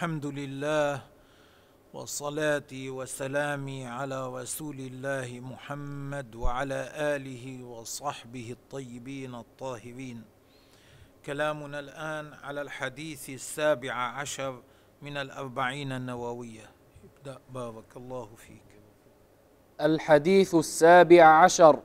الحمد لله وصلاتي وسلامي على رسول الله محمد وعلى آله وصحبه الطيبين الطاهرين. كلامنا الآن على الحديث السابع عشر من الأربعين النووية. ابدأ بارك الله فيك. الحديث السابع عشر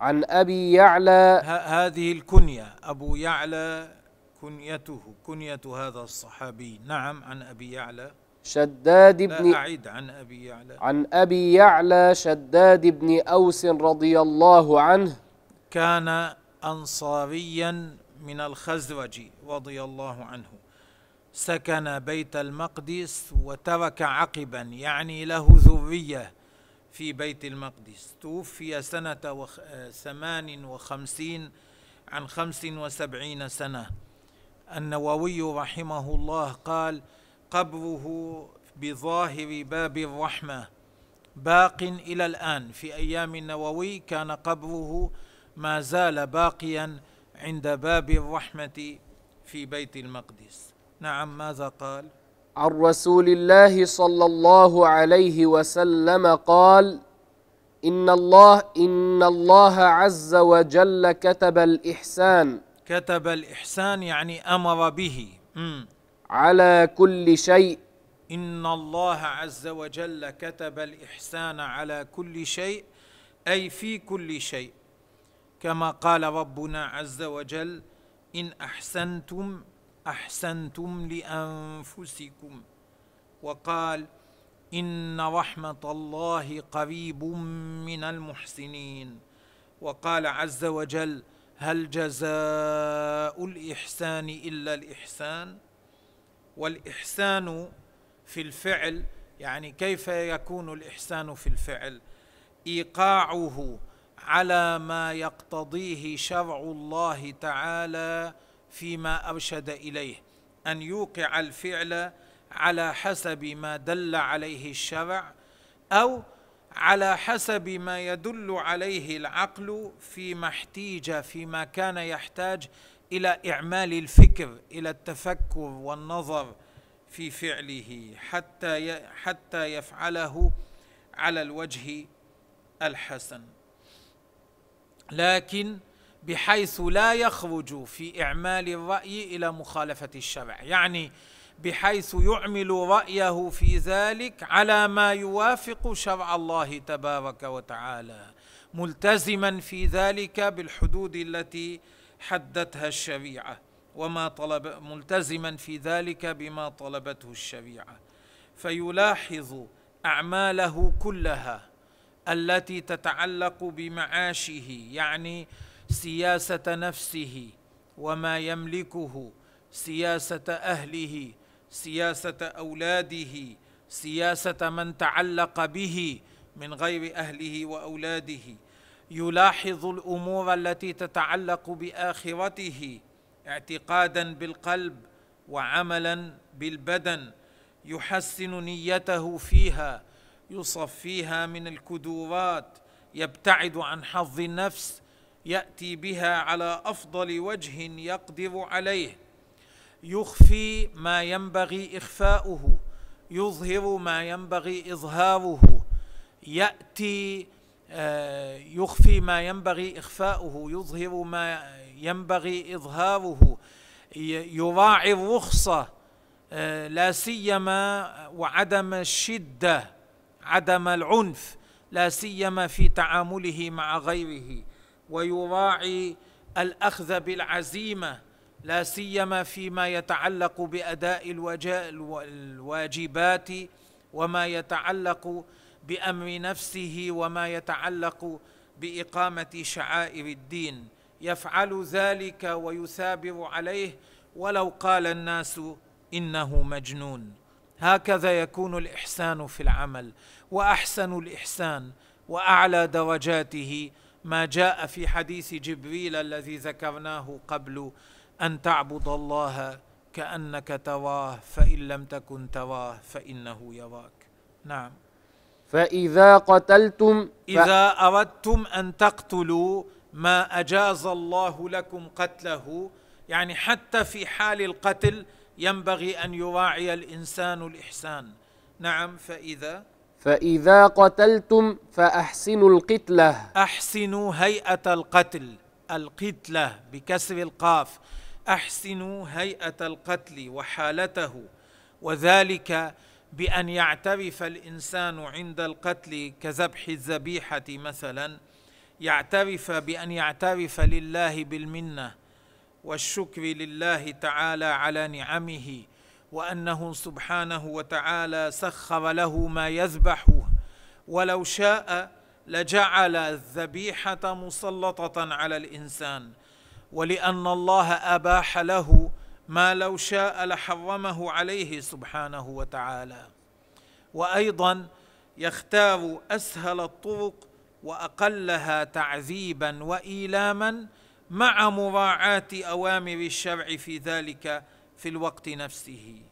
عن أبي يعلى. هذه الكنية أبو يعلى كنيته كنية هذا الصحابي. نعم عن أبي يعلى. شداد بن لا أعيد عن أبي يعلى. عن أبي يعلى شداد بن أوس رضي الله عنه. كان أنصاريا من الخزرج رضي الله عنه. سكن بيت المقدس وترك عقبا يعني له ذرية في بيت المقدس. توفي سنة وخ... ثمان وخمسين عن خمس وسبعين سنة. النووي رحمه الله قال قبره بظاهر باب الرحمة. باق إلى الآن. في أيام النووي كان قبره ما زال باقيا عند باب الرحمة في بيت المقدس. نعم ماذا قال؟ عن رسول الله صلى الله عليه وسلم قال إن الله إن الله عز وجل كتب الإحسان كتب الإحسان يعني أمر به. مم. على كل شيء. إن الله عز وجل كتب الإحسان على كل شيء أي في كل شيء. كما قال ربنا عز وجل إن أحسنتم أحسنتم لأنفسكم. وقال إن رحمة الله قريب من المحسنين. وقال عز وجل هل جزاء الإحسان إلا الإحسان؟ والإحسان في الفعل يعني كيف يكون الإحسان في الفعل؟ إيقاعه على ما يقتضيه شرع الله تعالى فيما أرشد إليه. أن يوقع الفعل على حسب ما دل عليه الشرع أو على حسب ما يدل عليه العقل فيما احتيج فيما كان يحتاج إلى إعمال الفكر إلى التفكر والنظر في فعله حتى حتى يفعله على الوجه الحسن. لكن بحيث لا يخرج في إعمال الرأي إلى مخالفة الشرع. يعني بحيث يعمل رأيه في ذلك على ما يوافق شرع الله تبارك وتعالى ملتزما في ذلك بالحدود التي حددتها الشريعة وما طلب ملتزما في ذلك بما طلبته الشريعة. فيلاحظ أعماله كلها التي تتعلق بمعاشه يعني سياسة نفسه وما يملكه سياسة أهله سياسة أولاده سياسة من تعلق به من غير أهله وأولاده. يلاحظ الأمور التي تتعلق بآخرته اعتقادا بالقلب وعملا بالبدن. يحسن نيته فيها يصفيها من الكدورات يبتعد عن حظ النفس يأتي بها على أفضل وجه يقدر عليه. يخفي ما ينبغي إخفاؤه يظهر ما ينبغي إظهاره. يأتي آه، يخفي ما ينبغي إخفاؤه يظهر ما ينبغي إظهاره. يراعي الرخصة آه، لا سيما وعدم الشدة عدم العنف لا سيما في تعامله مع غيره. ويراعي الأخذ بالعزيمة لا سيما فيما يتعلق بأداء الواجبات وما يتعلق بأمر نفسه وما يتعلق بإقامة شعائر الدين. يفعل ذلك ويثابر عليه ولو قال الناس إنه مجنون. هكذا يكون الإحسان في العمل وأحسن الإحسان وأعلى درجاته. ما جاء في حديث جبريل الذي ذكرناه قبل أن تعبد الله كأنك تراه فإن لم تكن تراه فإنه يراك. نعم. فإذا قتلتم ف... إذا أردتم أن تقتلوا ما أجاز الله لكم قتله يعني حتى في حال القتل ينبغي أن يراعي الإنسان الإحسان. نعم فإذا؟ فإذا قتلتم فأحسنوا القتلة. أحسنوا هيئة القتل القتلة بكسر القاف. احسنوا هيئة القتل وحالته وذلك بأن يعترف الإنسان عند القتل كذبح الذبيحة مثلا يعترف بأن يعترف لله بالمنة والشكر لله تعالى على نعمه وأنه سبحانه وتعالى سخر له ما يذبح ولو شاء لجعل الذبيحة مسلطة على الإنسان. ولأن الله أباح له ما لو شاء لحرمه عليه سبحانه وتعالى. وأيضا يختار أسهل الطرق وأقلها تعذيبا وايلاما مع مراعاة أوامر الشرع في ذلك في الوقت نفسه.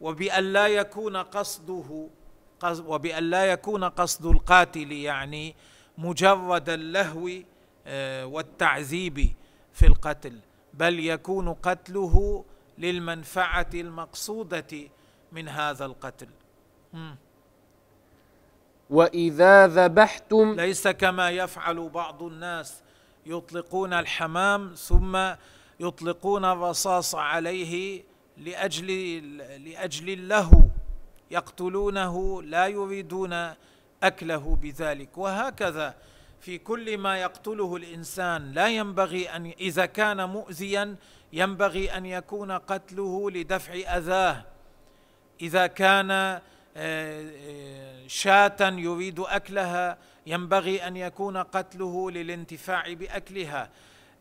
وبأن لا يكون قصده وبأن لا يكون قصد القاتل يعني مجرد اللهو آه، والتعذيب في القتل بل يكون قتله للمنفعة المقصودة من هذا القتل. وإذا ذبحتم ليس كما يفعل بعض الناس يطلقون الحمام ثم يطلقون الرصاص عليه لأجل لأجل اللهو يقتلونه لا يريدون أكله بذلك. وهكذا في كل ما يقتله الإنسان. لا ينبغي أن إذا كان مؤذيا ينبغي أن يكون قتله لدفع أذاه. إذا كان آه، آه، شاة يريد أكلها ينبغي أن يكون قتله للانتفاع بأكلها.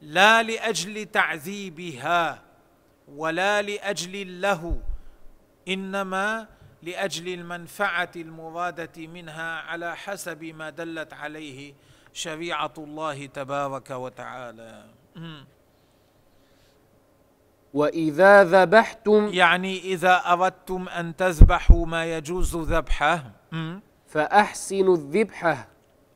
لا لأجل تعذيبها ولا لأجل اللهو إنما لأجل المنفعة المرادة منها على حسب ما دلت عليه شريعة الله تبارك وتعالى. وإذا ذبحتم يعني إذا أردتم أن تذبحوا ما يجوز ذبحه فأحسنوا الذبحه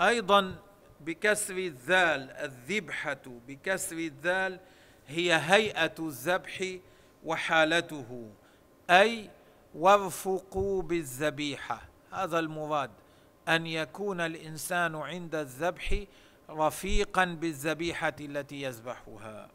أيضا بكسر الذال الذبحة بكسر الذال هي هيئة الذبح وحالته أي وارفقوا بالذبيحة. هذا المراد. أن يكون الإنسان عند الذبح رفيقا بالذبيحة التي يذبحها.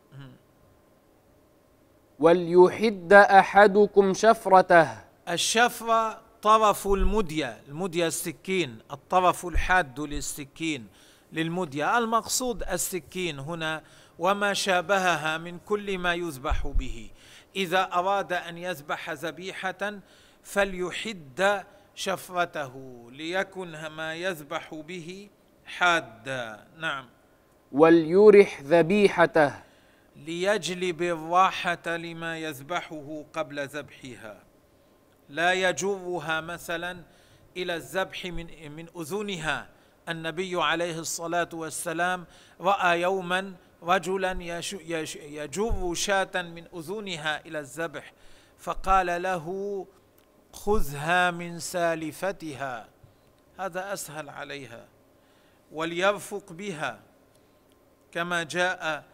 وليحد أحدكم شفرته. الشفره طرف المدية المدية السكين الطرف الحاد للسكين للمدية. المقصود السكين هنا وما شابهها من كل ما يذبح به. إذا أراد أن يذبح ذبيحة فليحد شفرته ليكن ما يذبح به حادا. نعم. وليرح ذبيحته. ليجلب الراحة لما يذبحه قبل ذبحها. لا يجرها مثلا إلى الذبح من من أذنها. النبي عليه الصلاة والسلام رأى يوما رجلا يجر شاة من أذنها إلى الذبح. فقال له خذها من سالفتها هذا أسهل عليها وليرفق بها. كما جاء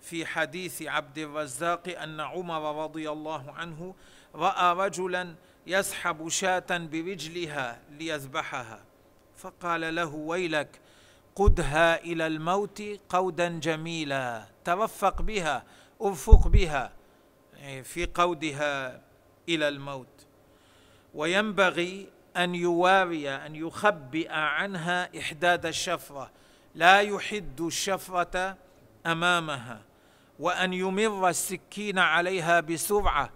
في حديث عبد الرزاق أن عمر رضي الله عنه رأى رجلا يسحب شاة برجلها ليذبحها فقال له ويلك قدها إلى الموت قودا جميلا ترفق بها أرفق بها في قودها إلى الموت. وينبغي أن يواري أن يخبئ عنها إحداد الشفرة. لا يحد الشفرة أمامها وأن يمر السكين عليها بسرعة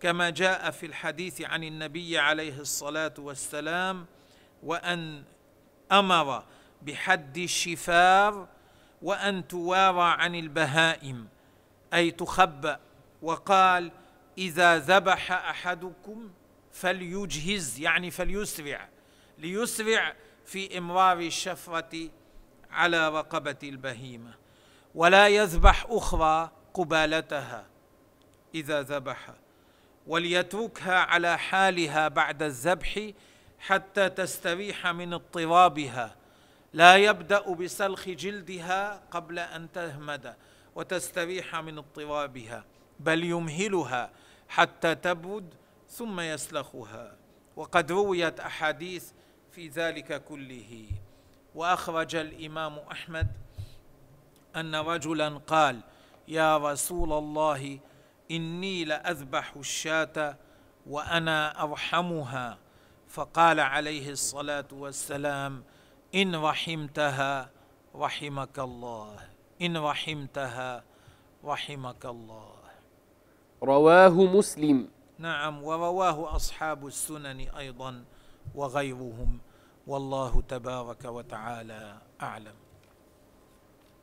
كما جاء في الحديث عن النبي عليه الصلاة والسلام وأن أمر بحد الشفار وأن توارى عن البهائم. أي تخبأ وقال إذا ذبح أحدكم فليجهز يعني فليسرع ليسرع في إمرار الشفرة على رقبة البهيمة ولا يذبح أخرى قبالتها إذا ذبح وليتركها على حالها بعد الذبح حتى تستريح من اضطرابها. لا يبدأ بسلخ جلدها قبل أن تهمد وتستريح من اضطرابها بل يمهلها حتى تبرد ثم يسلخها. وقد رويت أحاديث في ذلك كله. وأخرج الإمام أحمد أن رجلا قال يا رسول الله إني لأذبح الشاة وأنا أرحمها. فقال عليه الصلاة والسلام إن رحمتها رحمك الله. إن رحمتها رحمك الله. رواه مسلم. نعم ورواه أصحاب السنن أيضا وغيرهم. والله تبارك وتعالى أعلم.